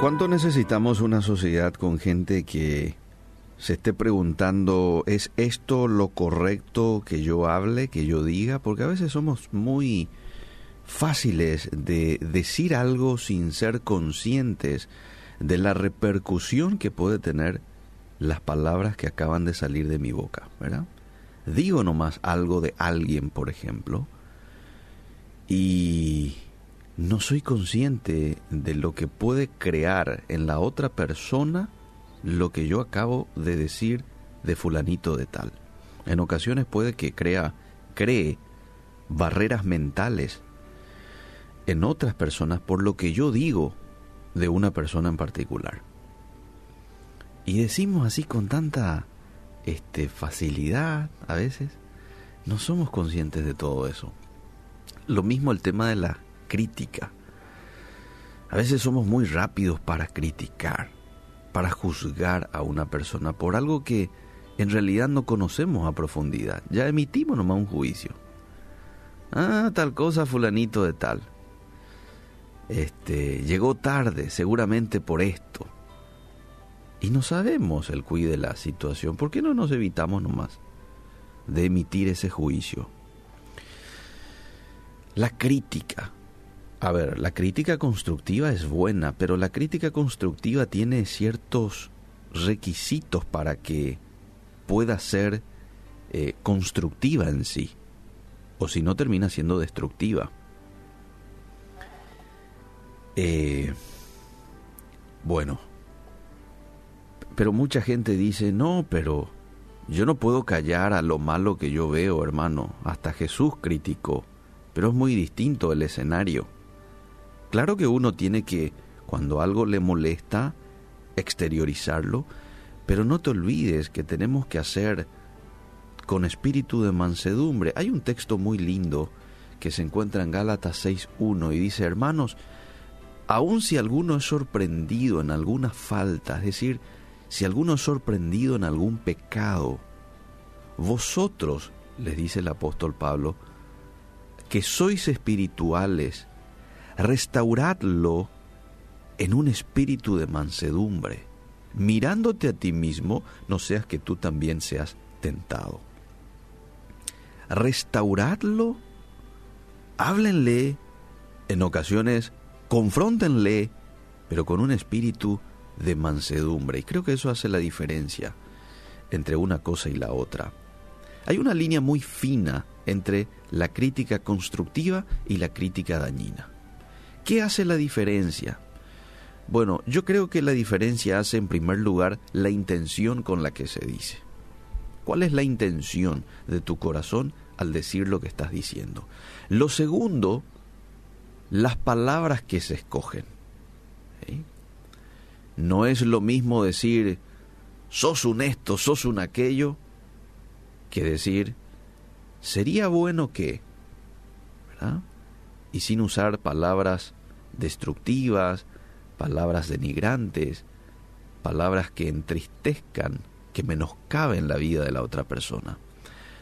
¿Cuánto necesitamos una sociedad con gente que se esté preguntando, ¿es esto lo correcto que yo hable, que yo diga? Porque a veces somos muy fáciles de decir algo sin ser conscientes de la repercusión que puede tener las palabras que acaban de salir de mi boca, ¿verdad? Digo nomás algo de alguien, por ejemplo, y no soy consciente de lo que puede crear en la otra persona lo que yo acabo de decir de fulanito de tal. En ocasiones puede que crea, cree barreras mentales en otras personas por lo que yo digo de una persona en particular. Y decimos así con tanta este, facilidad a veces, no somos conscientes de todo eso. Lo mismo el tema de la crítica. A veces somos muy rápidos para criticar, para juzgar a una persona por algo que en realidad no conocemos a profundidad. Ya emitimos nomás un juicio. Ah, tal cosa, fulanito de tal. Este, llegó tarde, seguramente por esto. Y no sabemos el cuide de la situación. ¿Por qué no nos evitamos nomás de emitir ese juicio? La crítica a ver, la crítica constructiva es buena, pero la crítica constructiva tiene ciertos requisitos para que pueda ser eh, constructiva en sí, o si no termina siendo destructiva. Eh, bueno, pero mucha gente dice, no, pero yo no puedo callar a lo malo que yo veo, hermano. Hasta Jesús criticó, pero es muy distinto el escenario. Claro que uno tiene que, cuando algo le molesta, exteriorizarlo, pero no te olvides que tenemos que hacer con espíritu de mansedumbre. Hay un texto muy lindo que se encuentra en Gálatas 6.1 y dice, hermanos, aun si alguno es sorprendido en alguna falta, es decir, si alguno es sorprendido en algún pecado, vosotros, les dice el apóstol Pablo, que sois espirituales, restauradlo en un espíritu de mansedumbre, mirándote a ti mismo, no seas que tú también seas tentado. Restauradlo, háblenle, en ocasiones confróntenle, pero con un espíritu de mansedumbre. Y creo que eso hace la diferencia entre una cosa y la otra. Hay una línea muy fina entre la crítica constructiva y la crítica dañina. ¿Qué hace la diferencia? Bueno, yo creo que la diferencia hace en primer lugar la intención con la que se dice. ¿Cuál es la intención de tu corazón al decir lo que estás diciendo? Lo segundo, las palabras que se escogen. No es lo mismo decir, sos un esto, sos un aquello, que decir, sería bueno que, ¿verdad? Y sin usar palabras destructivas, palabras denigrantes, palabras que entristezcan, que menoscaben la vida de la otra persona.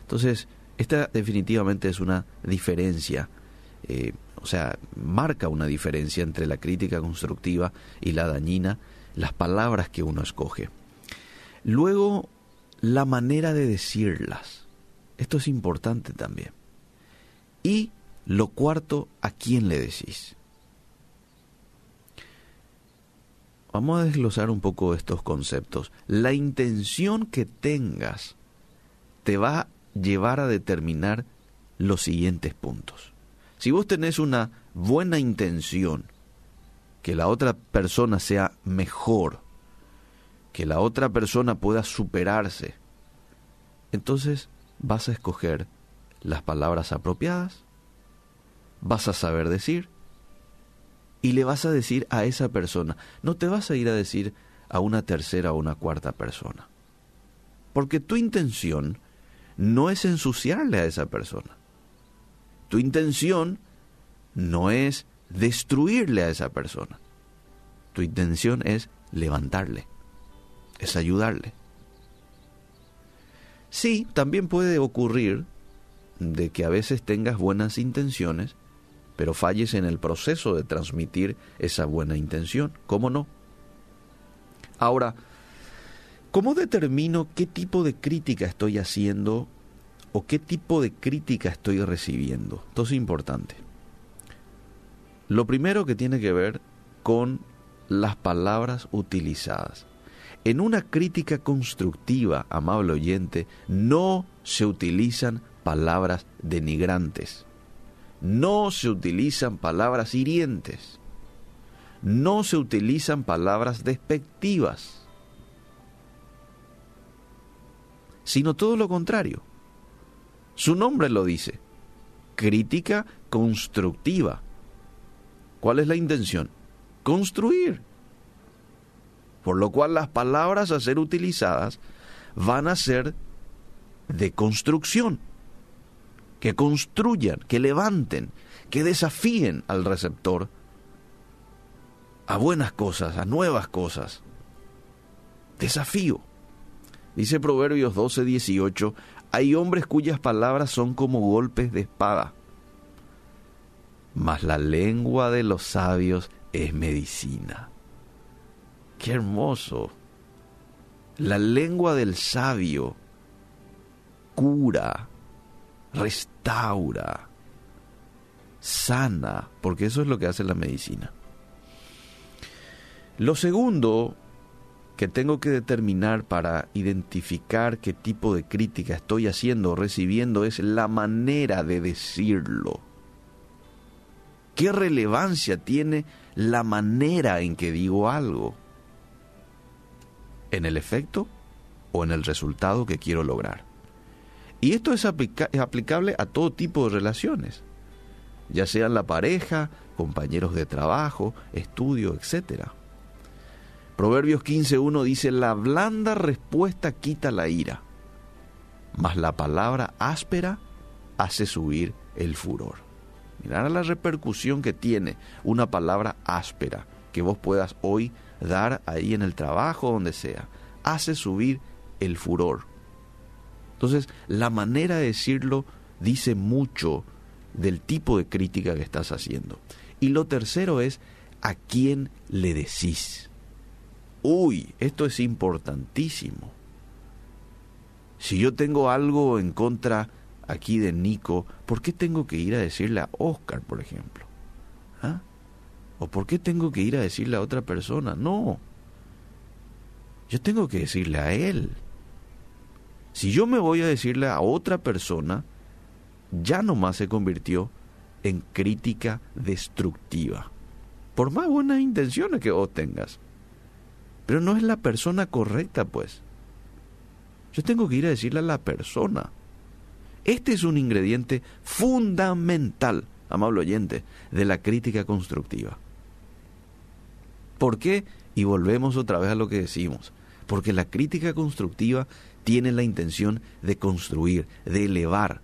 Entonces, esta definitivamente es una diferencia, eh, o sea, marca una diferencia entre la crítica constructiva y la dañina, las palabras que uno escoge. Luego, la manera de decirlas. Esto es importante también. Y lo cuarto, ¿a quién le decís? Vamos a desglosar un poco estos conceptos. La intención que tengas te va a llevar a determinar los siguientes puntos. Si vos tenés una buena intención, que la otra persona sea mejor, que la otra persona pueda superarse, entonces vas a escoger las palabras apropiadas, vas a saber decir, y le vas a decir a esa persona. No te vas a ir a decir a una tercera o una cuarta persona. Porque tu intención no es ensuciarle a esa persona. Tu intención no es destruirle a esa persona. Tu intención es levantarle, es ayudarle. Sí, también puede ocurrir de que a veces tengas buenas intenciones, pero falles en el proceso de transmitir esa buena intención. ¿Cómo no? Ahora, ¿cómo determino qué tipo de crítica estoy haciendo o qué tipo de crítica estoy recibiendo? Esto es importante. Lo primero que tiene que ver con las palabras utilizadas. En una crítica constructiva, amable oyente, no se utilizan palabras denigrantes. No se utilizan palabras hirientes. No se utilizan palabras despectivas. Sino todo lo contrario. Su nombre lo dice. Crítica constructiva. ¿Cuál es la intención? Construir. Por lo cual las palabras a ser utilizadas van a ser de construcción que construyan, que levanten, que desafíen al receptor a buenas cosas, a nuevas cosas. Desafío. Dice Proverbios 12, 18, hay hombres cuyas palabras son como golpes de espada, mas la lengua de los sabios es medicina. Qué hermoso. La lengua del sabio cura, restaura, sana, porque eso es lo que hace la medicina. Lo segundo que tengo que determinar para identificar qué tipo de crítica estoy haciendo o recibiendo es la manera de decirlo. ¿Qué relevancia tiene la manera en que digo algo? ¿En el efecto o en el resultado que quiero lograr? Y esto es, aplicable a todo tipo de relaciones, ya sean la pareja, compañeros de trabajo, estudio, etc. Proverbios 15.1 dice, la blanda respuesta quita la ira, mas la palabra áspera hace subir el furor. Mirad la repercusión que tiene una palabra áspera que vos puedas hoy dar ahí en el trabajo, donde sea. Hace subir el furor. Entonces, la manera de decirlo dice mucho del tipo de crítica que estás haciendo. Y lo tercero es a quién le decís. Uy, esto es importantísimo. Si yo tengo algo en contra aquí de Nico, ¿por qué tengo que ir a decirle a Oscar, por ejemplo? ¿Ah? ¿O por qué tengo que ir a decirle a otra persona? No. Yo tengo que decirle a él. Si yo me voy a decirle a otra persona, ya nomás se convirtió en crítica destructiva. Por más buenas intenciones que vos tengas. Pero no es la persona correcta, pues. Yo tengo que ir a decirle a la persona. Este es un ingrediente fundamental, amable oyente, de la crítica constructiva. ¿Por qué? Y volvemos otra vez a lo que decimos. Porque la crítica constructiva tiene la intención de construir, de elevar.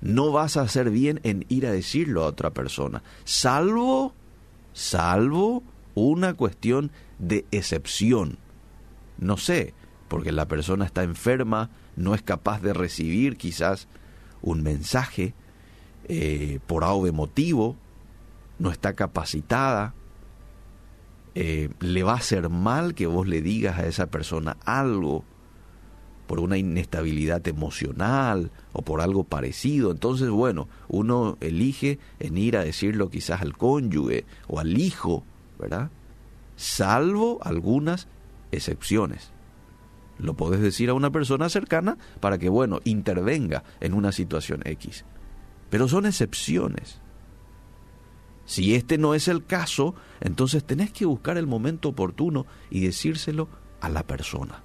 No vas a hacer bien en ir a decirlo a otra persona, salvo, salvo una cuestión de excepción. No sé, porque la persona está enferma, no es capaz de recibir quizás un mensaje eh, por algo motivo, no está capacitada, eh, le va a hacer mal que vos le digas a esa persona algo por una inestabilidad emocional o por algo parecido. Entonces, bueno, uno elige en ir a decirlo quizás al cónyuge o al hijo, ¿verdad? Salvo algunas excepciones. Lo podés decir a una persona cercana para que, bueno, intervenga en una situación X. Pero son excepciones. Si este no es el caso, entonces tenés que buscar el momento oportuno y decírselo a la persona.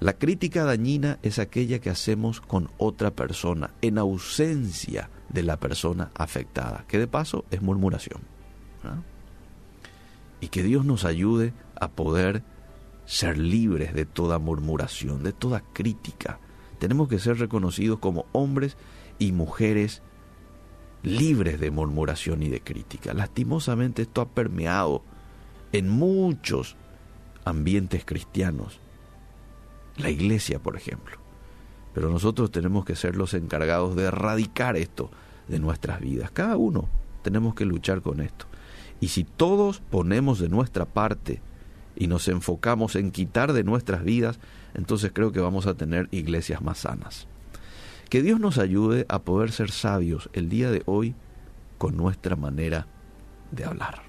La crítica dañina es aquella que hacemos con otra persona en ausencia de la persona afectada, que de paso es murmuración. Y que Dios nos ayude a poder ser libres de toda murmuración, de toda crítica. Tenemos que ser reconocidos como hombres y mujeres libres de murmuración y de crítica. Lastimosamente esto ha permeado en muchos ambientes cristianos la iglesia, por ejemplo. Pero nosotros tenemos que ser los encargados de erradicar esto de nuestras vidas. Cada uno tenemos que luchar con esto. Y si todos ponemos de nuestra parte y nos enfocamos en quitar de nuestras vidas, entonces creo que vamos a tener iglesias más sanas. Que Dios nos ayude a poder ser sabios el día de hoy con nuestra manera de hablar.